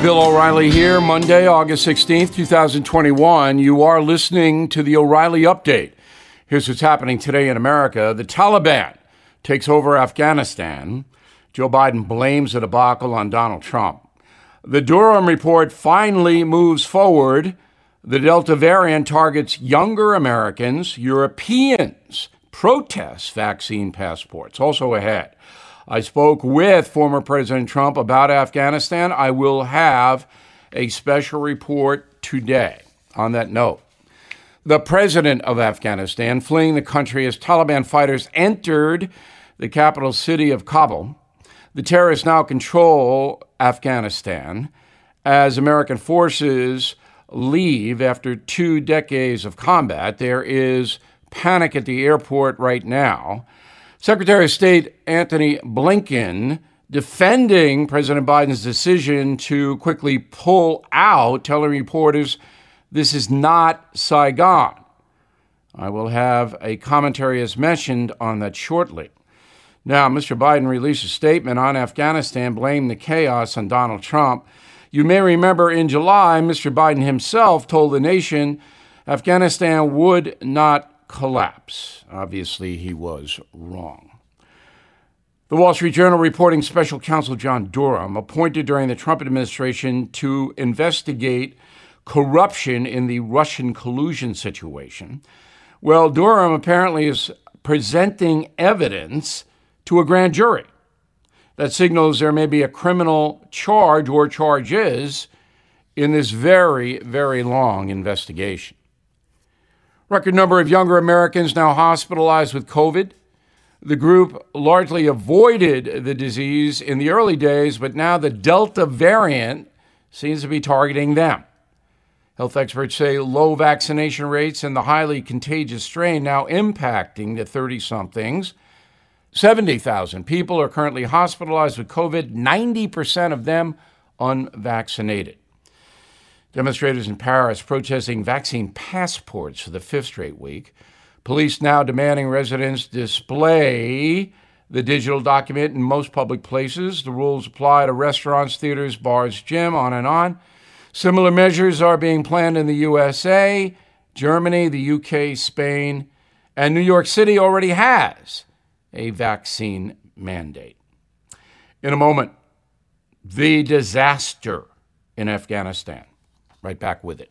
Bill O'Reilly here, Monday, August 16th, 2021. You are listening to the O'Reilly Update. Here's what's happening today in America. The Taliban takes over Afghanistan. Joe Biden blames the debacle on Donald Trump. The Durham report finally moves forward. The Delta variant targets younger Americans, Europeans, protests vaccine passports. Also ahead. I spoke with former President Trump about Afghanistan. I will have a special report today on that note. The president of Afghanistan fleeing the country as Taliban fighters entered the capital city of Kabul. The terrorists now control Afghanistan as American forces leave after two decades of combat. There is panic at the airport right now. Secretary of State Antony Blinken defending President Biden's decision to quickly pull out, telling reporters this is not Saigon. I will have a commentary as mentioned on that shortly. Now, Mr. Biden released a statement on Afghanistan, blaming the chaos on Donald Trump. You may remember in July, Mr. Biden himself told the nation Afghanistan would not collapse. Obviously, he was wrong. The Wall Street Journal reporting special counsel John Durham, appointed during the Trump administration to investigate corruption in the Russian collusion situation. Well, Durham apparently is presenting evidence to a grand jury that signals there may be a criminal charge or charges in this very, very long investigation. Record number of younger Americans now hospitalized with COVID. The group largely avoided the disease in the early days, but now the Delta variant seems to be targeting them. Health experts say low vaccination rates and the highly contagious strain now impacting the 30 somethings. 70,000 people are currently hospitalized with COVID, 90% of them unvaccinated. Demonstrators in Paris protesting vaccine passports for the fifth straight week. Police now demanding residents display the digital document in most public places. The rules apply to restaurants, theaters, bars, gym, on and on. Similar measures are being planned in the USA, Germany, the UK, Spain, and New York City already has a vaccine mandate. In a moment, the disaster in Afghanistan. Right back with it.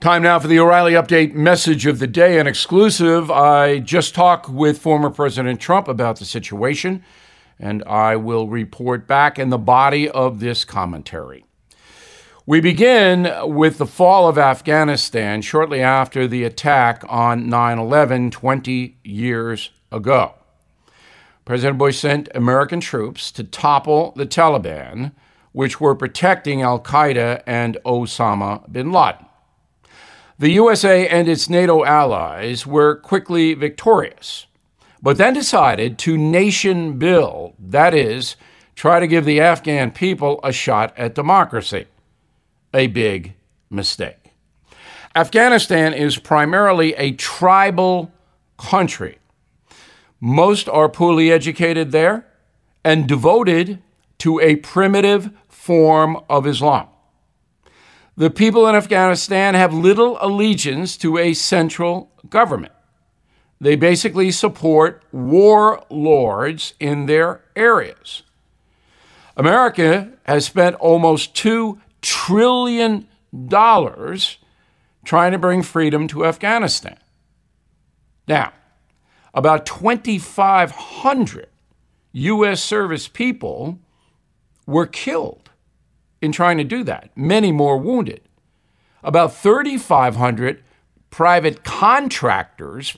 Time now for the O'Reilly Update message of the day, an exclusive. I just talked with former President Trump about the situation, and I will report back in the body of this commentary. We begin with the fall of Afghanistan shortly after the attack on 9 11 20 years ago. President Bush sent American troops to topple the Taliban, which were protecting Al Qaeda and Osama bin Laden. The USA and its NATO allies were quickly victorious, but then decided to nation build, that is, try to give the Afghan people a shot at democracy. A big mistake. Afghanistan is primarily a tribal country. Most are poorly educated there and devoted to a primitive form of Islam. The people in Afghanistan have little allegiance to a central government. They basically support warlords in their areas. America has spent almost $2 trillion trying to bring freedom to Afghanistan. Now, about 2,500 U.S. service people were killed in trying to do that, many more wounded. About 3,500 private contractors,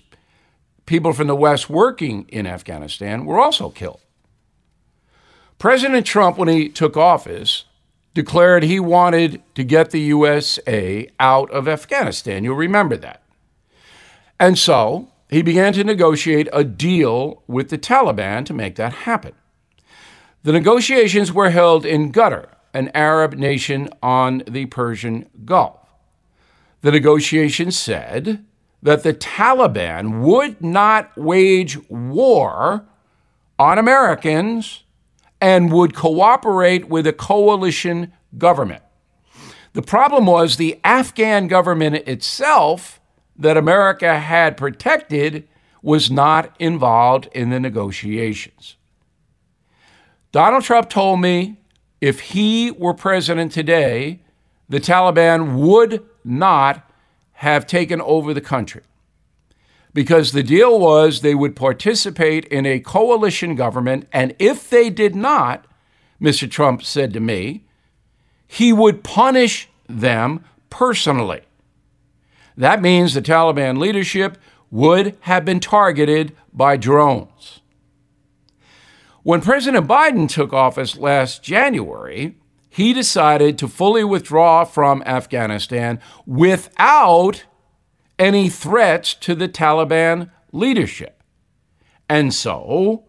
people from the West working in Afghanistan, were also killed. President Trump, when he took office, declared he wanted to get the USA out of Afghanistan. You'll remember that. And so he began to negotiate a deal with the Taliban to make that happen. The negotiations were held in Qatar, an Arab nation on the Persian Gulf. The negotiations said that the Taliban would not wage war on Americans and would cooperate with a coalition government. The problem was the Afghan government itself, that America had protected, was not involved in the negotiations. Donald Trump told me if he were president today, the Taliban would not have taken over the country because the deal was they would participate in a coalition government, and if they did not, Mr. Trump said to me, he would punish them personally. That means the Taliban leadership would have been targeted by drones. When President Biden took office last January, he decided to fully withdraw from Afghanistan without any threats to the Taliban leadership. And so,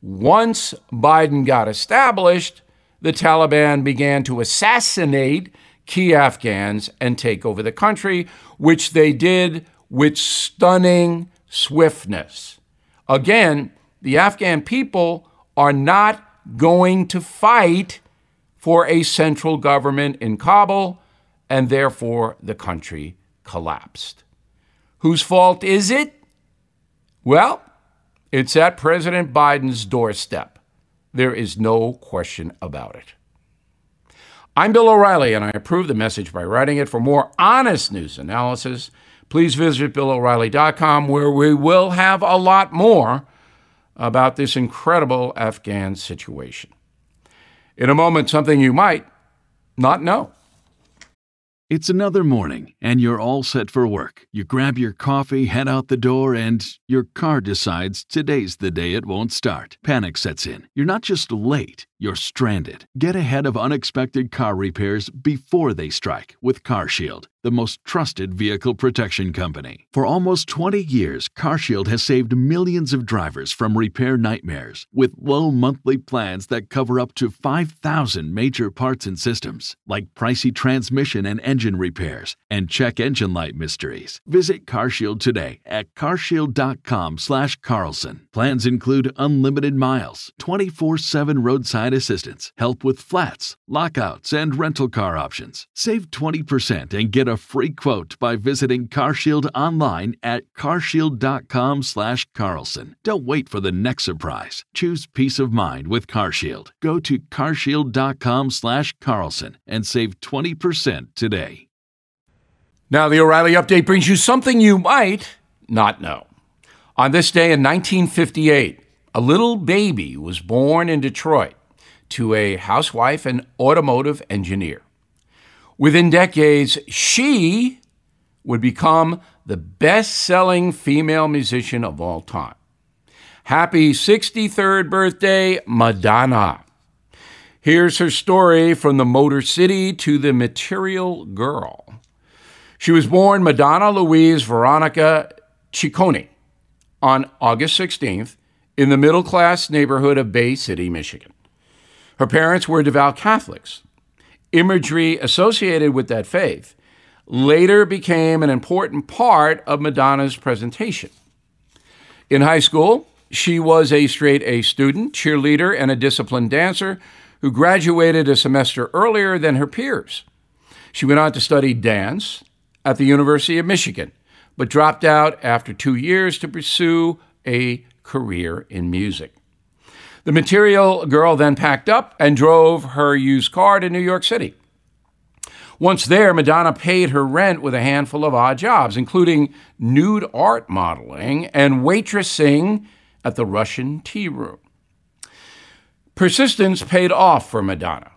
once Biden got established, the Taliban began to assassinate key Afghans and take over the country, which they did with stunning swiftness. Again, the Afghan people are not going to fight for a central government in Kabul, and therefore the country collapsed. Whose fault is it? Well, it's at President Biden's doorstep. There is no question about it. I'm Bill O'Reilly, and I approve the message by writing it. For more honest news analysis, please visit BillO'Reilly.com, where we will have a lot more about this incredible Afghan situation. In a moment, something you might not know. It's another morning, and you're all set for work. You grab your coffee, head out the door, and your car decides today's the day it won't start. Panic sets in. You're not just late, you're stranded. Get ahead of unexpected car repairs before they strike with CarShield the most trusted vehicle protection company. For almost 20 years, CarShield has saved millions of drivers from repair nightmares with low monthly plans that cover up to 5,000 major parts and systems, like pricey transmission and engine repairs and check engine light mysteries. Visit CarShield today at carshield.com/carlson. Plans include unlimited miles, 24/7 roadside assistance, help with flats, lockouts, and rental car options. Save 20% and get a a free quote by visiting CarShield online at carshield.com/carlson. Don't wait for the next surprise. Choose peace of mind with CarShield. Go to carshield.com/carlson and save 20% today. Now, the O'Reilly update brings you something you might not know. On this day in 1958, a little baby was born in Detroit to a housewife and automotive engineer. Within decades, she would become the best selling female musician of all time. Happy 63rd birthday, Madonna. Here's her story from the Motor City to the Material Girl. She was born Madonna Louise Veronica Ciccone on August 16th in the middle class neighborhood of Bay City, Michigan. Her parents were devout Catholics imagery associated with that faith later became an important part of Madonna's presentation. In high school, she was a straight A student, cheerleader, and a disciplined dancer who graduated a semester earlier than her peers. She went on to study dance at the University of Michigan, but dropped out after two years to pursue a career in music. The material girl then packed up and drove her used car to New York City. Once there, Madonna paid her rent with a handful of odd jobs, including nude art modeling and waitressing at the Russian tea room. Persistence paid off for Madonna.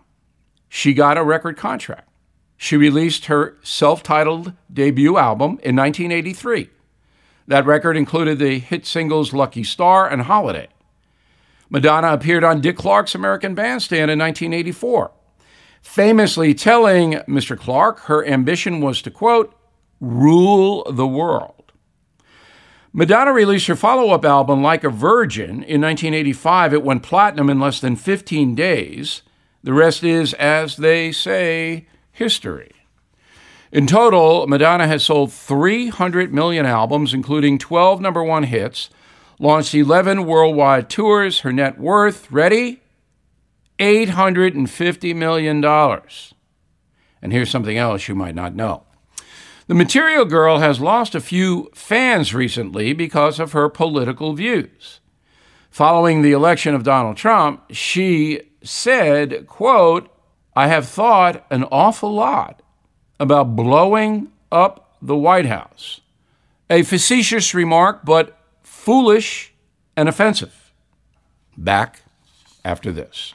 She got a record contract. She released her self titled debut album in 1983. That record included the hit singles Lucky Star and Holiday. Madonna appeared on Dick Clark's American Bandstand in 1984, famously telling Mr. Clark her ambition was to, quote, rule the world. Madonna released her follow up album, Like a Virgin, in 1985. It went platinum in less than 15 days. The rest is, as they say, history. In total, Madonna has sold 300 million albums, including 12 number one hits, launched 11 worldwide tours. Her net worth, ready? $850 million. And here's something else you might not know. The Material Girl has lost a few fans recently because of her political views. Following the election of Donald Trump, she said, quote, I have thought an awful lot about blowing up the White House. A facetious remark, but foolish and offensive. Back after this.